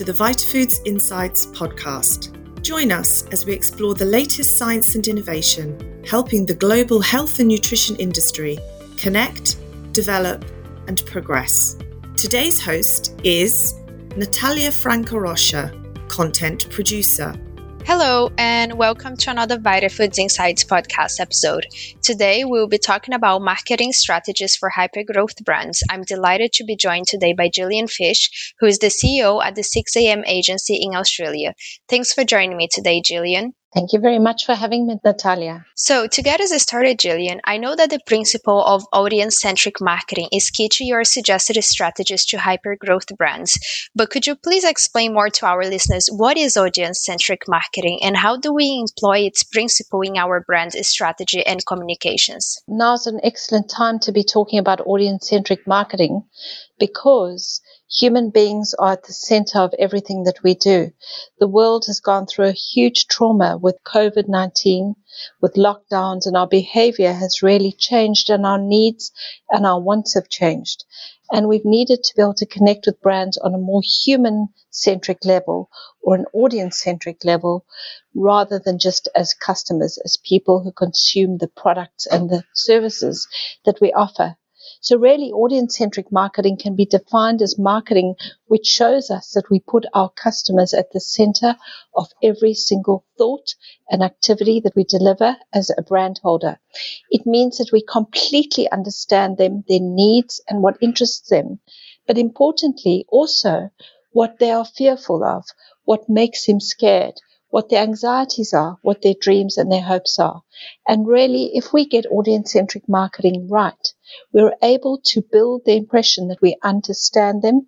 to the VitaFoods Insights podcast. Join us as we explore the latest science and innovation, helping the global health and nutrition industry connect, develop, and progress. Today's host is Natalia Franco Rocha, content producer. Hello, and welcome to another VitaFoods Insights podcast episode. Today, we'll be talking about marketing strategies for hypergrowth brands. I'm delighted to be joined today by Gillian Fish, who is the CEO at the 6am agency in Australia. Thanks for joining me today, Gillian. Thank you very much for having me, Natalia. So, to get us started, Gillian, I know that the principle of audience centric marketing is key to your suggested strategies to hyper growth brands. But could you please explain more to our listeners what is audience centric marketing and how do we employ its principle in our brand strategy and communications? Now is an excellent time to be talking about audience centric marketing because Human beings are at the center of everything that we do. The world has gone through a huge trauma with COVID 19, with lockdowns, and our behavior has really changed, and our needs and our wants have changed. And we've needed to be able to connect with brands on a more human centric level or an audience centric level rather than just as customers, as people who consume the products and the services that we offer. So really audience centric marketing can be defined as marketing which shows us that we put our customers at the center of every single thought and activity that we deliver as a brand holder. It means that we completely understand them, their needs and what interests them. But importantly also what they are fearful of, what makes them scared, what their anxieties are, what their dreams and their hopes are. And really, if we get audience centric marketing right, we're able to build the impression that we understand them,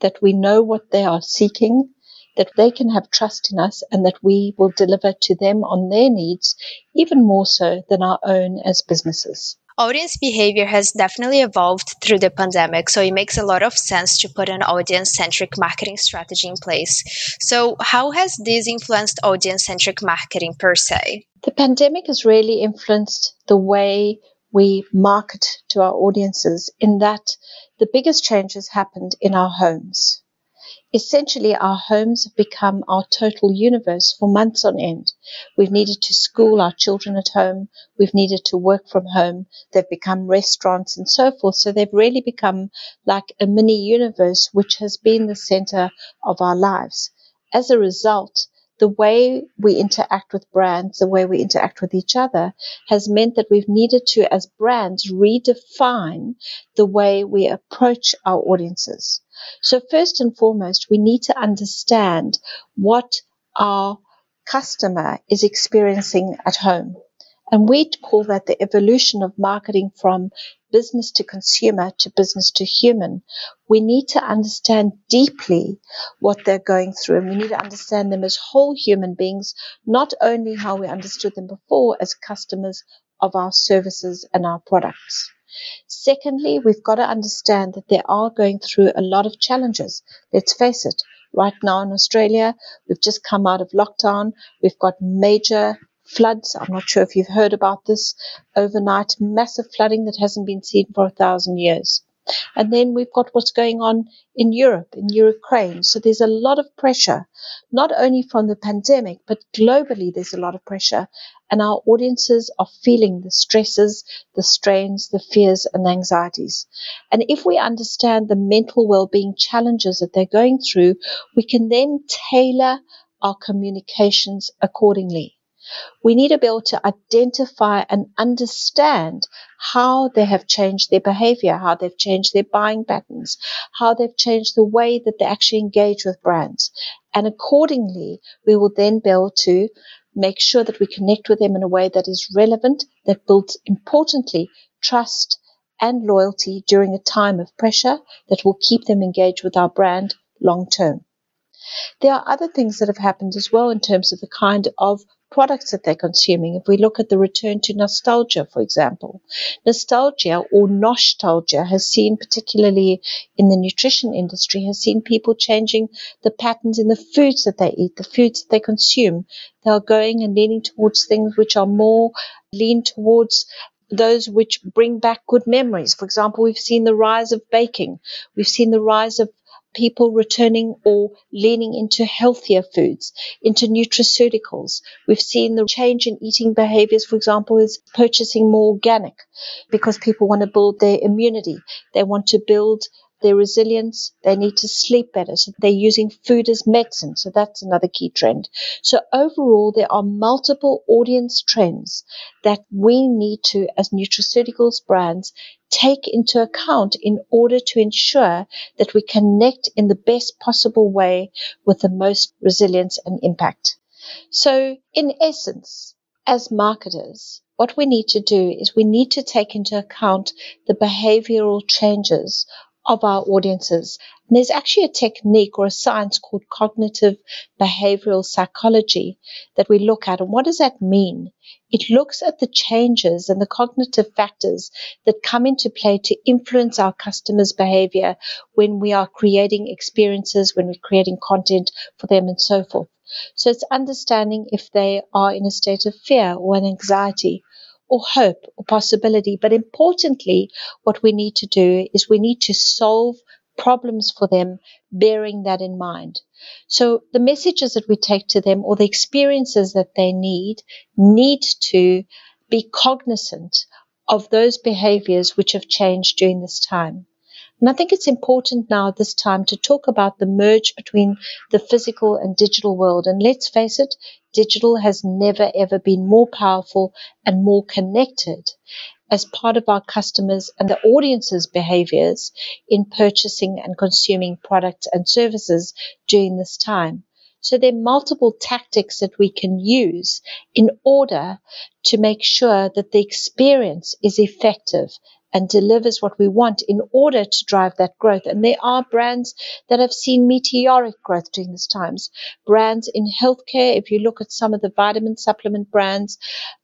that we know what they are seeking, that they can have trust in us, and that we will deliver to them on their needs, even more so than our own as businesses audience behavior has definitely evolved through the pandemic, so it makes a lot of sense to put an audience centric marketing strategy in place. So, how has this influenced audience centric marketing per se? The pandemic has really influenced the way we market to our audiences, in that the biggest changes happened in our homes. Essentially, our homes have become our total universe for months on end. We've needed to school our children at home. We've needed to work from home. They've become restaurants and so forth. So they've really become like a mini universe, which has been the center of our lives. As a result, the way we interact with brands, the way we interact with each other has meant that we've needed to, as brands, redefine the way we approach our audiences. So first and foremost, we need to understand what our customer is experiencing at home. And we call that the evolution of marketing from business to consumer to business to human. We need to understand deeply what they're going through and we need to understand them as whole human beings, not only how we understood them before as customers of our services and our products. Secondly, we've got to understand that they are going through a lot of challenges. Let's face it. Right now in Australia, we've just come out of lockdown. We've got major floods. I'm not sure if you've heard about this overnight massive flooding that hasn't been seen for a thousand years. And then we've got what's going on in Europe, in Ukraine. So there's a lot of pressure, not only from the pandemic, but globally there's a lot of pressure. And our audiences are feeling the stresses, the strains, the fears and the anxieties. And if we understand the mental well-being challenges that they're going through, we can then tailor our communications accordingly. We need to be able to identify and understand how they have changed their behavior, how they've changed their buying patterns, how they've changed the way that they actually engage with brands. And accordingly, we will then be able to make sure that we connect with them in a way that is relevant, that builds importantly trust and loyalty during a time of pressure that will keep them engaged with our brand long term. There are other things that have happened as well in terms of the kind of products that they're consuming. If we look at the return to nostalgia, for example, nostalgia or nostalgia has seen, particularly in the nutrition industry, has seen people changing the patterns in the foods that they eat, the foods that they consume. They are going and leaning towards things which are more lean towards those which bring back good memories. For example, we've seen the rise of baking. We've seen the rise of people returning or leaning into healthier foods, into nutraceuticals. We've seen the change in eating behaviors, for example, is purchasing more organic because people want to build their immunity. They want to build their resilience. They need to sleep better. So they're using food as medicine. So that's another key trend. So overall, there are multiple audience trends that we need to, as nutraceuticals brands, take into account in order to ensure that we connect in the best possible way with the most resilience and impact. So in essence, as marketers, what we need to do is we need to take into account the behavioral changes of our audiences. And there's actually a technique or a science called cognitive behavioral psychology that we look at. And what does that mean? It looks at the changes and the cognitive factors that come into play to influence our customers' behavior when we are creating experiences, when we're creating content for them, and so forth. So it's understanding if they are in a state of fear or an anxiety or hope or possibility. But importantly, what we need to do is we need to solve problems for them, bearing that in mind. So the messages that we take to them or the experiences that they need need to be cognizant of those behaviors which have changed during this time. And I think it's important now at this time to talk about the merge between the physical and digital world. And let's face it, digital has never ever been more powerful and more connected as part of our customers and the audience's behaviors in purchasing and consuming products and services during this time. So there are multiple tactics that we can use in order to make sure that the experience is effective and delivers what we want in order to drive that growth. And there are brands that have seen meteoric growth during these times. Brands in healthcare, if you look at some of the vitamin supplement brands,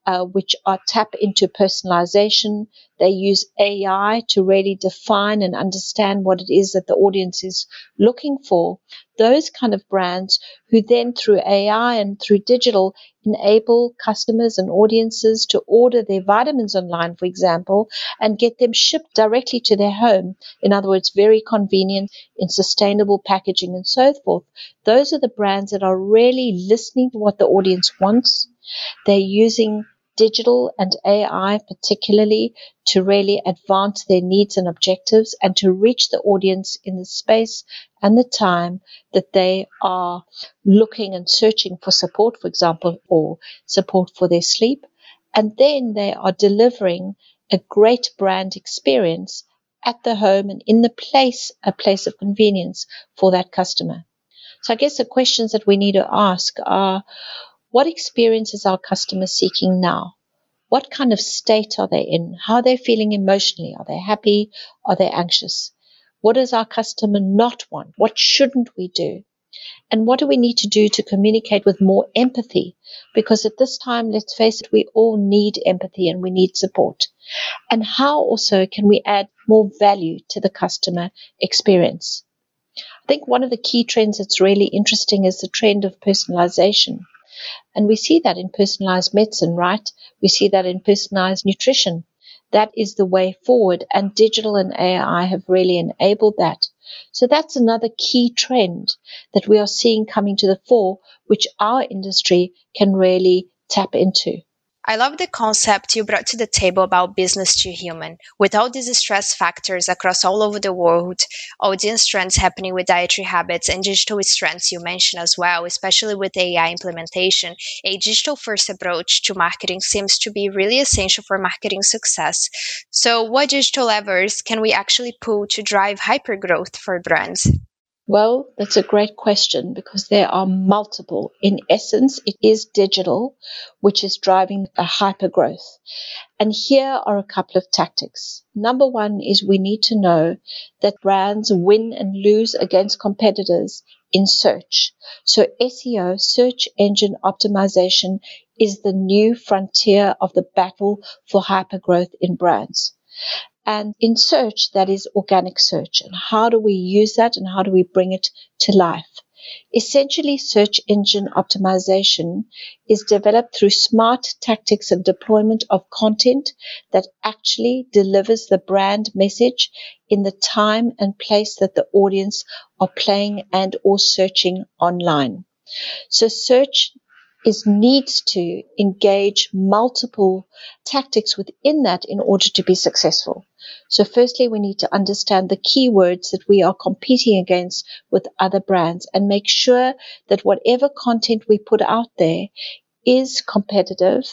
uh, which are tap into personalization. They use AI to really define and understand what it is that the audience is looking for. Those kind of brands who then through AI and through digital enable customers and audiences to order their vitamins online, for example, and get them shipped directly to their home. In other words, very convenient in sustainable packaging and so forth. Those are the brands that are really listening to what the audience wants. They're using digital and AI particularly to really advance their needs and objectives and to reach the audience in the space and the time that they are looking and searching for support, for example, or support for their sleep. And then they are delivering a great brand experience at the home and in the place, a place of convenience for that customer. So I guess the questions that we need to ask are, what experience is our customer seeking now? What kind of state are they in? How are they feeling emotionally? Are they happy? Are they anxious? What does our customer not want? What shouldn't we do? And what do we need to do to communicate with more empathy? Because at this time, let's face it, we all need empathy and we need support. And how also can we add more value to the customer experience? I think one of the key trends that's really interesting is the trend of personalization. And we see that in personalized medicine, right? We see that in personalized nutrition. That is the way forward. And digital and AI have really enabled that. So that's another key trend that we are seeing coming to the fore, which our industry can really tap into. I love the concept you brought to the table about business to human. With all these stress factors across all over the world, audience trends happening with dietary habits and digital strengths you mentioned as well, especially with AI implementation, a digital first approach to marketing seems to be really essential for marketing success. So, what digital levers can we actually pull to drive hypergrowth for brands? Well, that's a great question because there are multiple. In essence, it is digital, which is driving a hyper growth. And here are a couple of tactics. Number one is we need to know that brands win and lose against competitors in search. So SEO, search engine optimization, is the new frontier of the battle for hyper growth in brands. And in search, that is organic search. And how do we use that and how do we bring it to life? Essentially, search engine optimization is developed through smart tactics and deployment of content that actually delivers the brand message in the time and place that the audience are playing and or searching online. So search is needs to engage multiple tactics within that in order to be successful. So firstly, we need to understand the keywords that we are competing against with other brands and make sure that whatever content we put out there is competitive,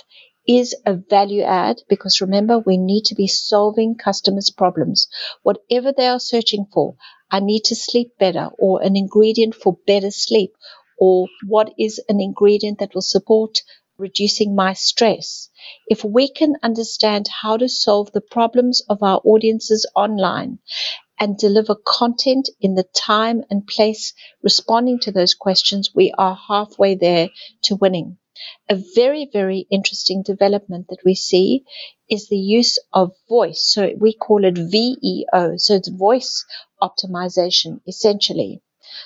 is a value add because remember, we need to be solving customers' problems. Whatever they are searching for, I need to sleep better or an ingredient for better sleep or what is an ingredient that will support reducing my stress. If we can understand how to solve the problems of our audiences online and deliver content in the time and place responding to those questions, we are halfway there to winning. A very, very interesting development that we see is the use of voice. So we call it VEO. So it's voice optimization essentially.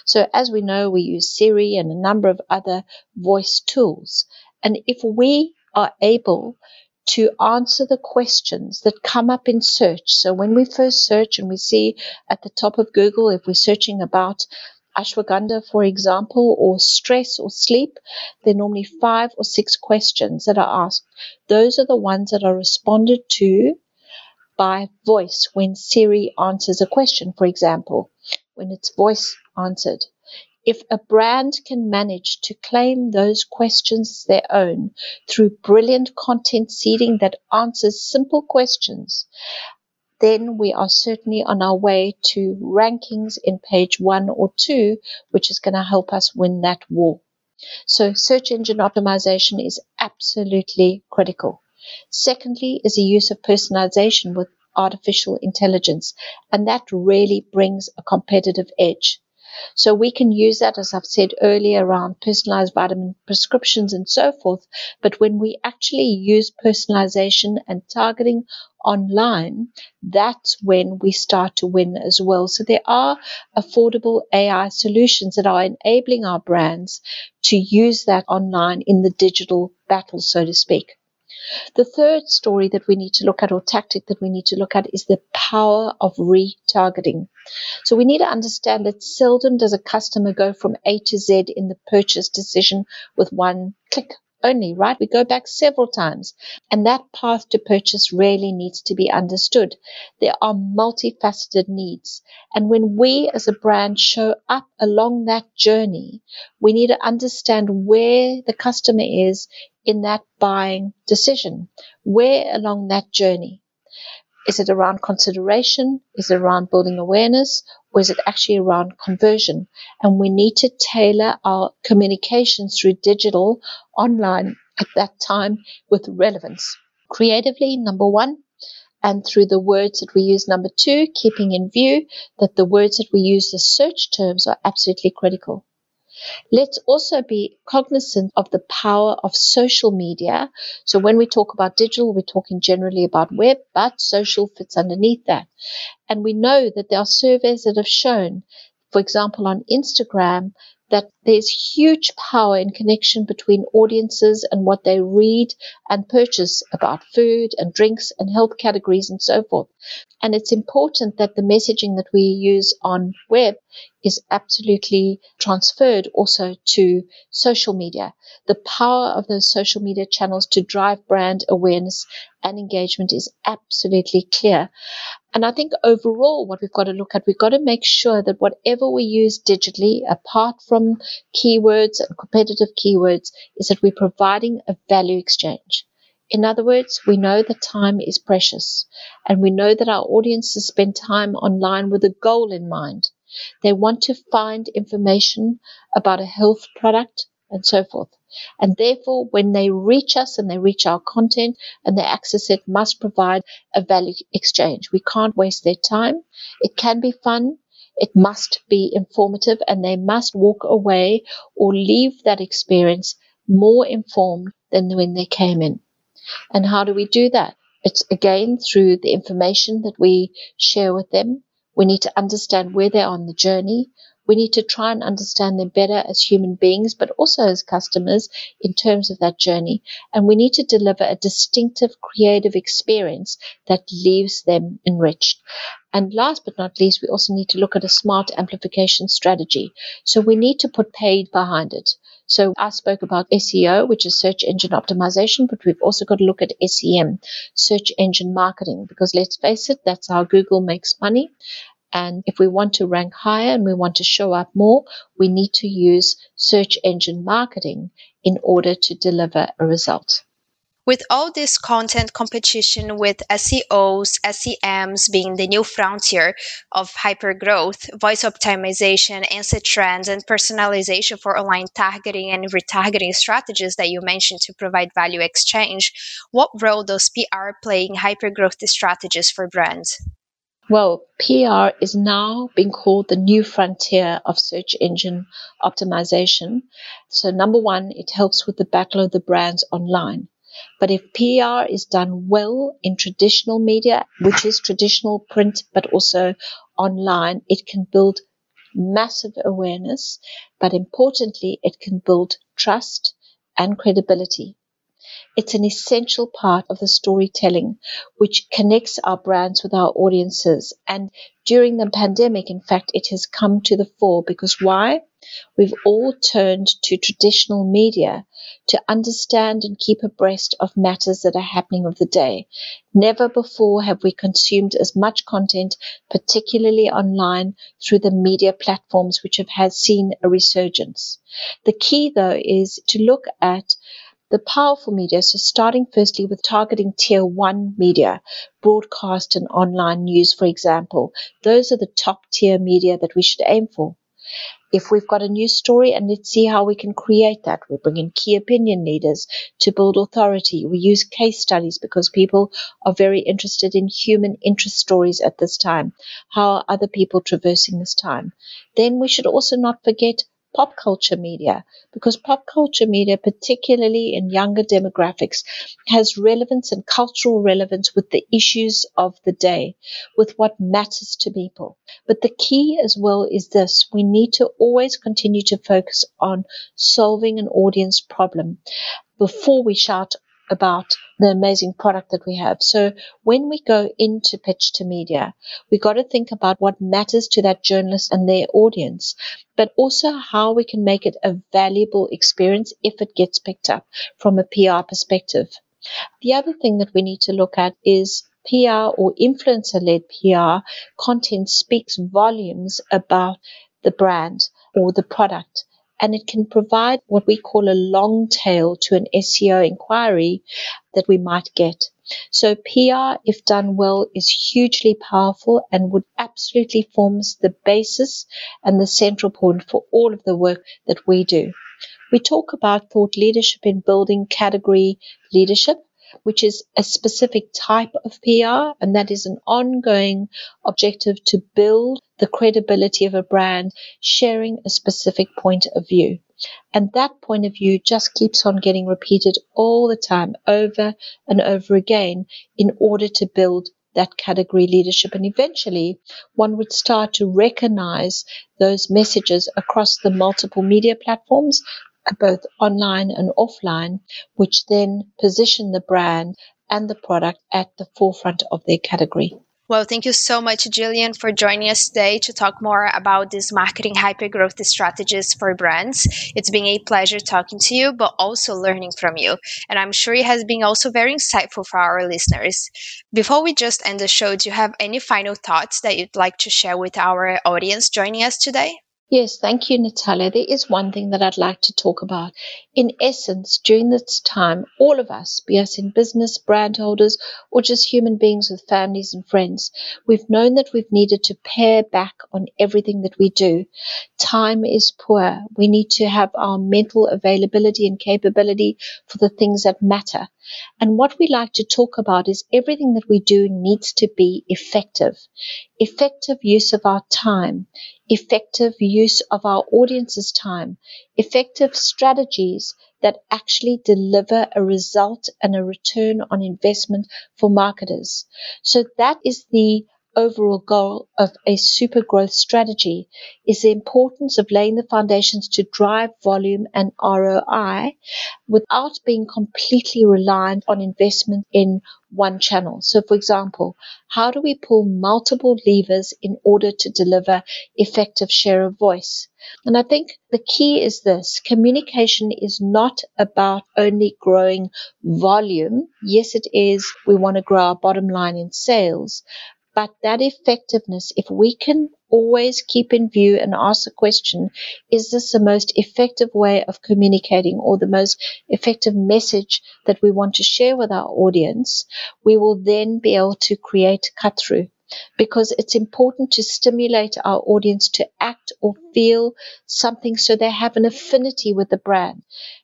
So as we know, we use Siri and a number of other voice tools. And if we are able to answer the questions that come up in search. So when we first search and we see at the top of Google, if we're searching about ashwagandha, for example, or stress or sleep, there are normally five or six questions that are asked. Those are the ones that are responded to by voice when Siri answers a question, for example, when it's voice answered. If a brand can manage to claim those questions their own through brilliant content seeding that answers simple questions, then we are certainly on our way to rankings in page one or two, which is going to help us win that war. So search engine optimization is absolutely critical. Secondly is the use of personalization with artificial intelligence, and that really brings a competitive edge. So we can use that, as I've said earlier, around personalized vitamin prescriptions and so forth. But when we actually use personalization and targeting online, that's when we start to win as well. So there are affordable AI solutions that are enabling our brands to use that online in the digital battle, so to speak. The third story that we need to look at or tactic that we need to look at is the power of retargeting. So we need to understand that seldom does a customer go from A to Z in the purchase decision with one click only, right? We go back several times. And that path to purchase really needs to be understood. There are multifaceted needs. And when we as a brand show up along that journey, we need to understand where the customer is in that buying decision. Where along that journey? Is it around consideration? Is it around building awareness? Or is it actually around conversion? And we need to tailor our communications through digital online at that time with relevance. Creatively, number one, and through the words that we use, number two, keeping in view that the words that we use as search terms are absolutely critical. Let's also be cognizant of the power of social media. So when we talk about digital, we're talking generally about web, but social fits underneath that. And we know that there are surveys that have shown, for example, on Instagram, that there's huge power in connection between audiences and what they read and purchase about food and drinks and health categories and so forth. And it's important that the messaging that we use on web is absolutely transferred also to social media. The power of those social media channels to drive brand awareness and engagement is absolutely clear. And I think overall, what we've got to look at, we've got to make sure that whatever we use digitally, apart from keywords and competitive keywords, is that we're providing a value exchange. In other words, we know that time is precious and we know that our audiences spend time online with a goal in mind. They want to find information about a health product and so forth. And therefore, when they reach us and they reach our content and they access it, must provide a value exchange. We can't waste their time. It can be fun. It must be informative and they must walk away or leave that experience more informed than when they came in. And how do we do that? It's again through the information that we share with them. We need to understand where they are on the journey. We need to try and understand them better as human beings, but also as customers in terms of that journey. And we need to deliver a distinctive creative experience that leaves them enriched. And last but not least, we also need to look at a smart amplification strategy. So we need to put paid behind it. So I spoke about SEO, which is search engine optimization, but we've also got to look at SEM, search engine marketing, because let's face it, that's how Google makes money. And if we want to rank higher and we want to show up more, we need to use search engine marketing in order to deliver a result. With all this content competition with SEOs, SEMs being the new frontier of hypergrowth, voice optimization, answer trends, and personalization for online targeting and retargeting strategies that you mentioned to provide value exchange, what role does PR play in hypergrowth strategies for brands? Well, PR is now being called the new frontier of search engine optimization. So, number one, it helps with the battle of the brands online. But if PR is done well in traditional media, which is traditional print, but also online, it can build massive awareness, but importantly, it can build trust and credibility. It's an essential part of the storytelling, which connects our brands with our audiences. And during the pandemic, in fact, it has come to the fore because why? We've all turned to traditional media to understand and keep abreast of matters that are happening of the day. Never before have we consumed as much content, particularly online, through the media platforms which have had seen a resurgence. The key, though, is to look at the powerful media, so starting firstly with targeting tier one media, broadcast and online news, for example, those are the top tier media that we should aim for. If we've got a news story and let's see how we can create that. We bring in key opinion leaders to build authority. We use case studies because people are very interested in human interest stories at this time. How are other people traversing this time? Then we should also not forget pop culture media because pop culture media, particularly in younger demographics, has relevance and cultural relevance with the issues of the day, with what matters to people. But the key as well is this we need to always continue to focus on solving an audience problem before we shout about the amazing product that we have. So when we go into pitch to media, we got to think about what matters to that journalist and their audience, but also how we can make it a valuable experience if it gets picked up from a PR perspective. The other thing that we need to look at is PR or influencer led PR content speaks volumes about the brand or the product and it can provide what we call a long tail to an SEO inquiry that we might get. So PR, if done well, is hugely powerful and would absolutely forms the basis and the central point for all of the work that we do. We talk about thought leadership in building category leadership which is a specific type of PR, and that is an ongoing objective to build the credibility of a brand, sharing a specific point of view. And that point of view just keeps on getting repeated all the time, over and over again, in order to build that category leadership. And eventually, one would start to recognize those messages across the multiple media platforms both online and offline, which then position the brand and the product at the forefront of their category. Well, thank you so much, Gillian, for joining us today to talk more about these marketing hypergrowth strategies for brands. It's been a pleasure talking to you, but also learning from you. And I'm sure it has been also very insightful for our listeners. Before we just end the show, do you have any final thoughts that you'd like to share with our audience joining us today? Yes, thank you, Natalia. There is one thing that I'd like to talk about. In essence, during this time, all of us, be us in business, brand holders, or just human beings with families and friends, we've known that we've needed to pare back on everything that we do. Time is poor. We need to have our mental availability and capability for the things that matter. And what we like to talk about is everything that we do needs to be effective. Effective use of our time, effective use of our audience's time, effective strategies that actually deliver a result and a return on investment for marketers. So that is the overall goal of a super growth strategy is the importance of laying the foundations to drive volume and ROI without being completely reliant on investment in one channel. So, for example, how do we pull multiple levers in order to deliver effective share of voice? And I think the key is this communication is not about only growing volume. Yes, it is. We want to grow our bottom line in sales, but that effectiveness, if we can always keep in view and ask the question, is this the most effective way of communicating or the most effective message that we want to share with our audience? We will then be able to create cut through because it's important to stimulate our audience to act or feel something so they have an affinity with the brand.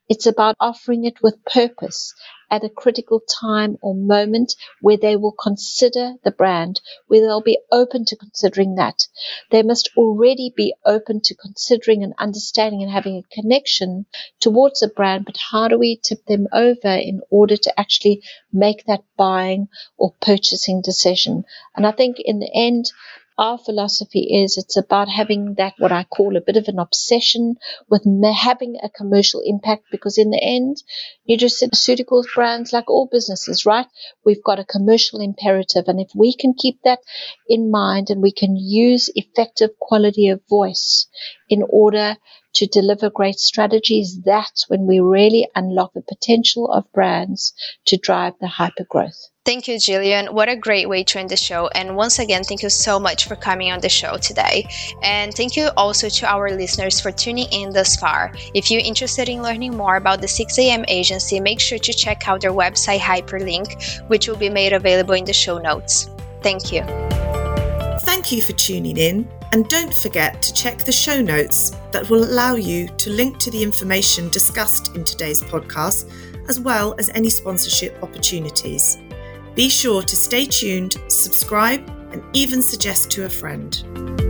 It's about offering it with purpose at a critical time or moment where they will consider the brand, where they'll be open to considering that. They must already be open to considering and understanding and having a connection towards a brand, but how do we tip them over in order to actually make that buying or purchasing decision? And I think in the end, our philosophy is it's about having that what I call a bit of an obsession with having a commercial impact because in the end, nutraceuticals brands, like all businesses, right? We've got a commercial imperative. And if we can keep that in mind and we can use effective quality of voice in order to deliver great strategies, that's when we really unlock the potential of brands to drive the hyper growth. Thank you, Gillian. What a great way to end the show. And once again, thank you so much for coming on the show today. And thank you also to our listeners for tuning in thus far. If you're interested in learning more about the 6am agency, make sure to check out their website hyperlink, which will be made available in the show notes. Thank you. Thank you for tuning in. And don't forget to check the show notes that will allow you to link to the information discussed in today's podcast, as well as any sponsorship opportunities. Be sure to stay tuned, subscribe, and even suggest to a friend.